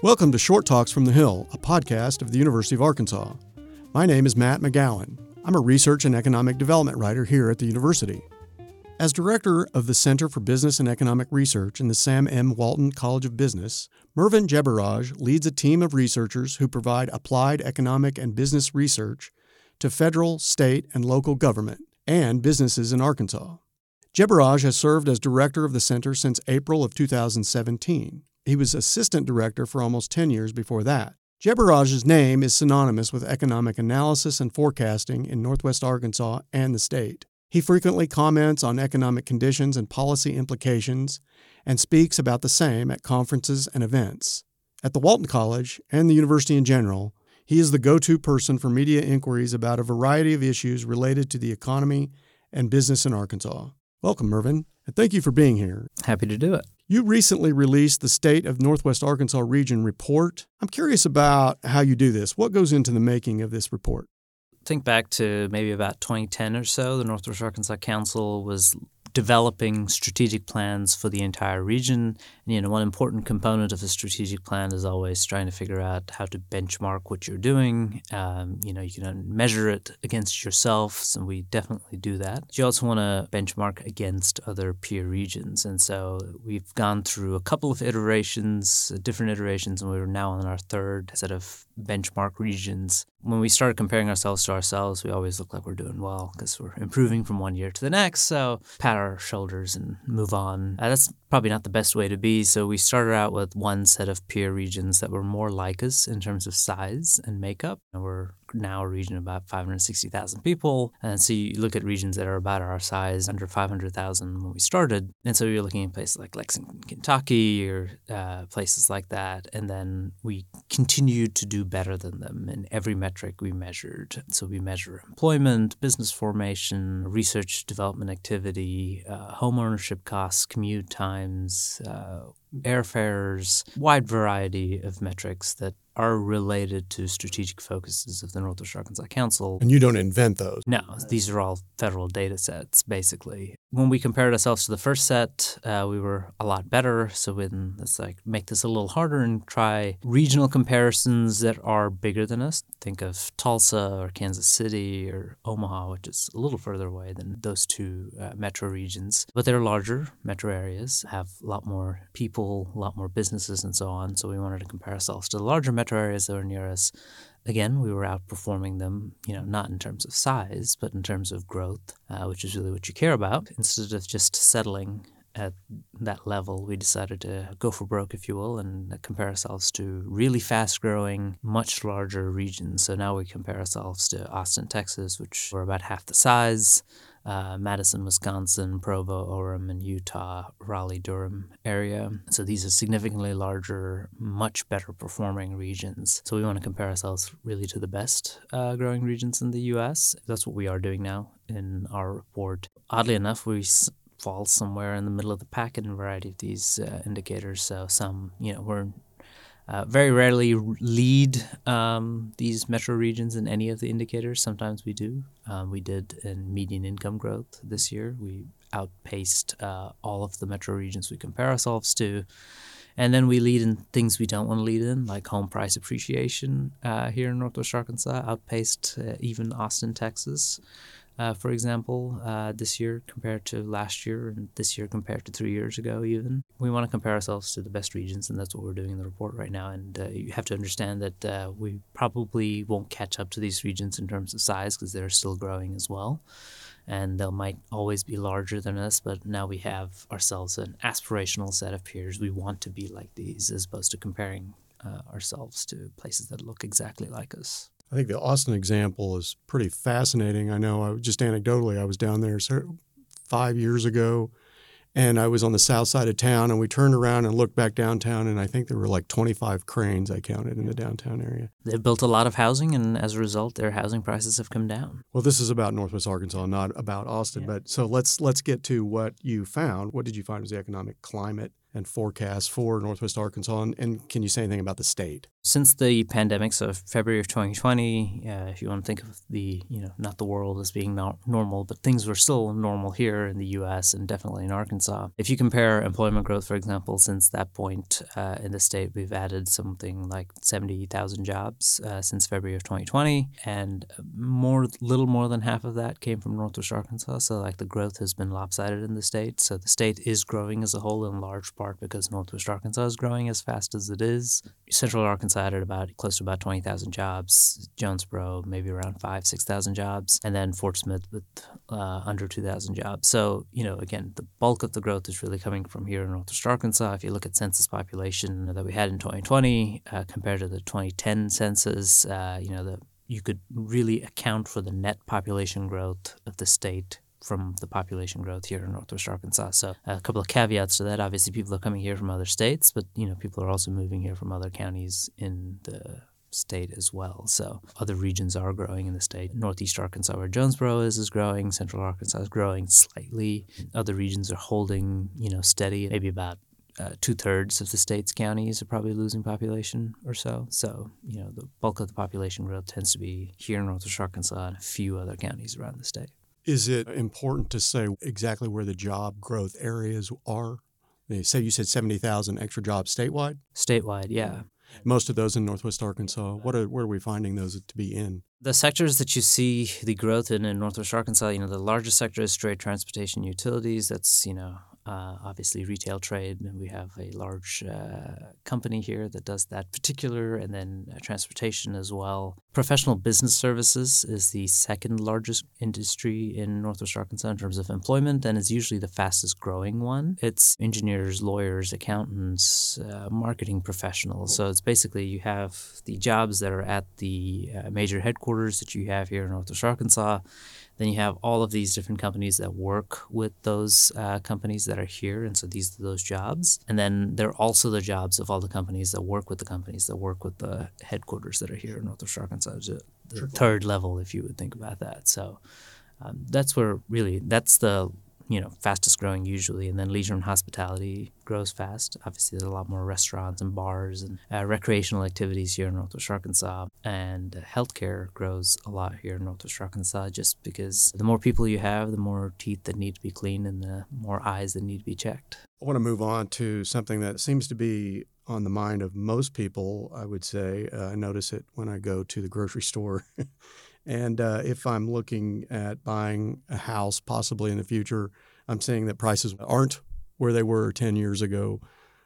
Welcome to Short Talks from the Hill, a podcast of the University of Arkansas. My name is Matt McGowan. I'm a research and economic development writer here at the university. As director of the Center for Business and Economic Research in the Sam M. Walton College of Business, Mervin Jebaraj leads a team of researchers who provide applied economic and business research to federal, state, and local government and businesses in Arkansas. Jebaraj has served as director of the center since April of 2017. He was assistant director for almost 10 years before that. Jebaraj's name is synonymous with economic analysis and forecasting in Northwest Arkansas and the state. He frequently comments on economic conditions and policy implications and speaks about the same at conferences and events. At the Walton College and the university in general, he is the go to person for media inquiries about a variety of issues related to the economy and business in Arkansas. Welcome, Mervin, and thank you for being here. Happy to do it. You recently released the State of Northwest Arkansas Region report. I'm curious about how you do this. What goes into the making of this report? Think back to maybe about 2010 or so. The Northwest Arkansas Council was developing strategic plans for the entire region. And, you know, one important component of a strategic plan is always trying to figure out how to benchmark what you're doing. Um, you know, you can measure it against yourself, and we definitely do that. You also want to benchmark against other peer regions. And so we've gone through a couple of iterations, different iterations, and we're now on our third set of benchmark regions. When we started comparing ourselves to ourselves, we always look like we're doing well because we're improving from one year to the next. So pat our shoulders and move on. Uh, that's probably not the best way to be. So we started out with one set of peer regions that were more like us in terms of size and makeup. And we're now a region of about 560,000 people. And so you look at regions that are about our size, under 500,000 when we started. And so you're looking at places like Lexington, Kentucky, or uh, places like that. And then we continued to do better than them in every metric we measured. So we measure employment, business formation, research development activity, uh, home ownership costs, commute times, uh, airfares, wide variety of metrics that are related to strategic focuses of the Northwest Arkansas Council. And you don't invent those. No, these are all federal data sets, basically. When we compared ourselves to the first set, uh, we were a lot better. So when let's like make this a little harder and try regional comparisons that are bigger than us. Think of Tulsa or Kansas City or Omaha, which is a little further away than those two uh, metro regions, but they're larger metro areas, have a lot more people, a lot more businesses, and so on. So we wanted to compare ourselves to the larger metro that are near us again, we were outperforming them, you know, not in terms of size, but in terms of growth, uh, which is really what you care about. Instead of just settling at that level, we decided to go for broke, if you will, and compare ourselves to really fast growing, much larger regions. So now we compare ourselves to Austin, Texas, which were about half the size uh, Madison, Wisconsin, Provo, Orem, and Utah, Raleigh, Durham area. So these are significantly larger, much better performing regions. So we want to compare ourselves really to the best uh, growing regions in the U.S. That's what we are doing now in our report. Oddly enough, we s- fall somewhere in the middle of the pack in a variety of these uh, indicators. So some, you know, we're uh, very rarely lead um, these metro regions in any of the indicators. Sometimes we do. Um, we did in median income growth this year. We outpaced uh, all of the metro regions we compare ourselves to. And then we lead in things we don't want to lead in, like home price appreciation uh, here in Northwest Arkansas, outpaced uh, even Austin, Texas uh, for example, uh, this year compared to last year, and this year compared to three years ago, even. We want to compare ourselves to the best regions, and that's what we're doing in the report right now. And uh, you have to understand that uh, we probably won't catch up to these regions in terms of size because they're still growing as well. And they might always be larger than us, but now we have ourselves an aspirational set of peers. We want to be like these as opposed to comparing uh, ourselves to places that look exactly like us. I think the Austin example is pretty fascinating. I know, I, just anecdotally, I was down there five years ago, and I was on the south side of town, and we turned around and looked back downtown, and I think there were like 25 cranes I counted in the downtown area. They've built a lot of housing, and as a result, their housing prices have come down. Well, this is about Northwest Arkansas, not about Austin. Yeah. But so let's let's get to what you found. What did you find was the economic climate and forecasts for Northwest Arkansas? And, and, can you say anything about the state? Since the pandemic, so February of 2020, uh, if you want to think of the, you know, not the world as being not normal, but things were still normal here in the U.S. and definitely in Arkansas. If you compare employment growth, for example, since that point uh, in the state, we've added something like 70,000 jobs uh, since February of 2020, and more, little more than half of that came from Northwest Arkansas. So, like, the growth has been lopsided in the state. So, the state is growing as a whole in large part because Northwest Arkansas is growing as fast as it is. Central Arkansas added about close to about 20,000 jobs. Jonesboro, maybe around five, 6,000 jobs. And then Fort Smith with uh, under 2,000 jobs. So, you know, again, the bulk of the growth is really coming from here in Northwest Arkansas. If you look at census population that we had in 2020 uh, compared to the 2010 census, uh, you know, the you could really account for the net population growth of the state from the population growth here in Northwest Arkansas. So a couple of caveats to that. Obviously, people are coming here from other states, but you know, people are also moving here from other counties in the state as well. So other regions are growing in the state. Northeast Arkansas, where Jonesboro is, is growing. Central Arkansas is growing slightly. Other regions are holding, you know, steady. Maybe about uh, two thirds of the state's counties are probably losing population or so. So, you know, the bulk of the population growth tends to be here in Northwest Arkansas and a few other counties around the state. Is it important to say exactly where the job growth areas are? They say you said 70,000 extra jobs statewide? Statewide, yeah. Most of those in Northwest Arkansas. What are, where are we finding those to be in? The sectors that you see the growth in in Northwest Arkansas, you know, the largest sector is trade, transportation, utilities. That's, you know, uh, obviously retail trade. We have a large uh, company here that does that particular, and then uh, transportation as well. Professional business services is the second largest industry in Northwest Arkansas in terms of employment, and is usually the fastest growing one. It's engineers, lawyers, accountants, uh, marketing professionals. So it's basically you have the jobs that are at the uh, major headquarters that you have here in Northwest Arkansas then you have all of these different companies that work with those uh, companies that are here, and so these are those jobs. And then they're also the jobs of all the companies that work with the companies that work with the headquarters that are here in Northwest Arkansas. The Triple. third level, if you would think about that. So um, that's where really that's the you know fastest growing usually, and then leisure and hospitality grows fast. Obviously, there's a lot more restaurants and bars and uh, recreational activities here in Northwest Arkansas, and uh, healthcare grows a lot here in Northwest Arkansas just because the more people you have, the more teeth that need to be cleaned, and the more eyes that need to be checked. I want to move on to something that seems to be on the mind of most people. I would say uh, I notice it when I go to the grocery store. And uh, if I'm looking at buying a house possibly in the future, I'm seeing that prices aren't where they were 10 years ago,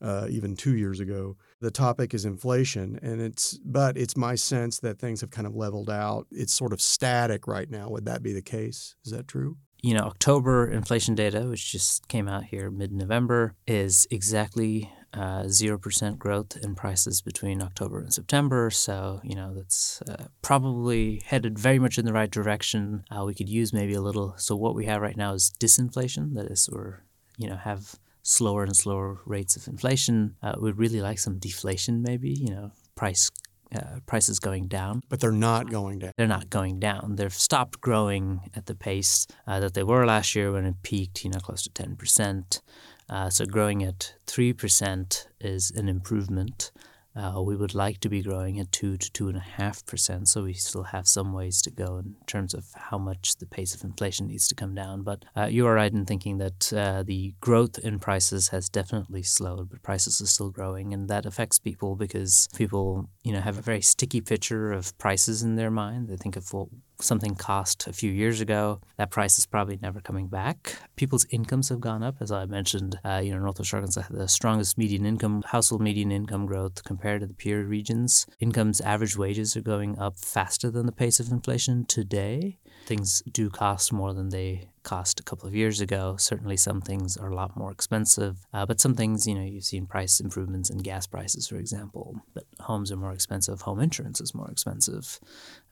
uh, even two years ago. The topic is inflation, and it's but it's my sense that things have kind of leveled out. It's sort of static right now. Would that be the case? Is that true? You know, October inflation data, which just came out here mid November, is exactly uh, zero percent growth in prices between October and September. So you know that's uh, probably headed very much in the right direction. Uh, we could use maybe a little. So what we have right now is disinflation. That is, we're you know have slower and slower rates of inflation. Uh, we'd really like some deflation, maybe. You know, price uh, prices going down. But they're not going down. They're not going down. They've stopped growing at the pace uh, that they were last year when it peaked, you know, close to 10%. Uh, so growing at 3% is an improvement. Uh, we would like to be growing at 2 to 2.5%, so we still have some ways to go in terms of how much the pace of inflation needs to come down. But uh, you are right in thinking that uh, the growth in prices has definitely slowed, but prices are still growing, and that affects people because people, you know, have a very sticky picture of prices in their mind. They think of what something cost a few years ago, that price is probably never coming back. People's incomes have gone up, as I mentioned. Uh, you know, Northwest Arkansas had the strongest median income, household median income growth compared to the peer regions. Incomes, average wages are going up faster than the pace of inflation today. Things do cost more than they cost a couple of years ago. Certainly, some things are a lot more expensive, uh, but some things, you know, you've seen price improvements in gas prices, for example. But homes are more expensive. Home insurance is more expensive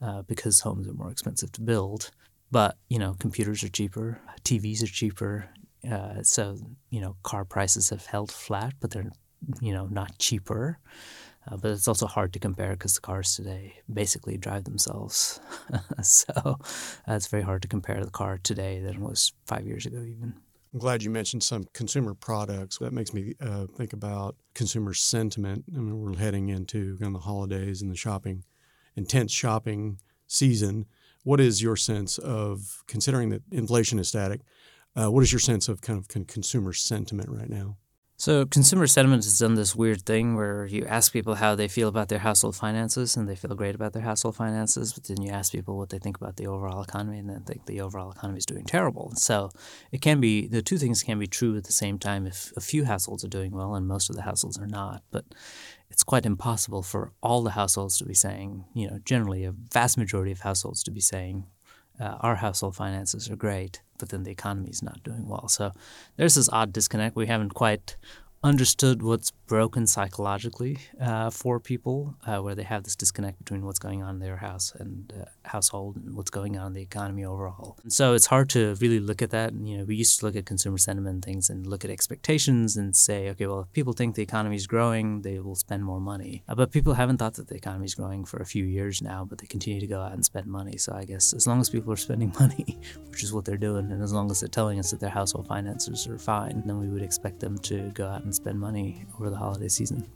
uh, because homes are more expensive to build. But you know, computers are cheaper, TVs are cheaper. Uh, so you know, car prices have held flat, but they're you know not cheaper. Uh, but it's also hard to compare because the cars today basically drive themselves. so uh, it's very hard to compare the car today than it was five years ago, even. I'm glad you mentioned some consumer products. That makes me uh, think about consumer sentiment. I mean, we're heading into kind of the holidays and the shopping, intense shopping season. What is your sense of, considering that inflation is static, uh, what is your sense of kind of con- consumer sentiment right now? So, consumer sentiment has done this weird thing where you ask people how they feel about their household finances and they feel great about their household finances, but then you ask people what they think about the overall economy and they think the overall economy is doing terrible. So, it can be the two things can be true at the same time if a few households are doing well and most of the households are not. But it's quite impossible for all the households to be saying, you know, generally a vast majority of households to be saying, uh, our household finances are great, but then the economy is not doing well. So there's this odd disconnect. We haven't quite understood what's broken psychologically uh, for people, uh, where they have this disconnect between what's going on in their house and uh, household and what's going on in the economy overall. And so it's hard to really look at that. And, you know, we used to look at consumer sentiment and things and look at expectations and say, okay, well, if people think the economy is growing, they will spend more money. Uh, but people haven't thought that the economy is growing for a few years now, but they continue to go out and spend money. So I guess as long as people are spending money, which is what they're doing, and as long as they're telling us that their household finances are fine, then we would expect them to go out and and spend money over the holiday season.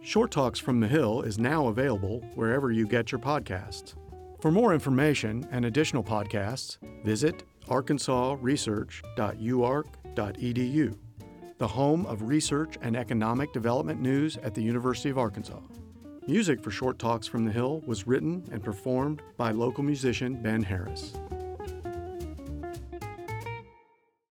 Short Talks from the Hill is now available wherever you get your podcasts. For more information and additional podcasts, visit arkansasresearch.uark.edu, the home of research and economic development news at the University of Arkansas. Music for Short Talks from the Hill was written and performed by local musician Ben Harris.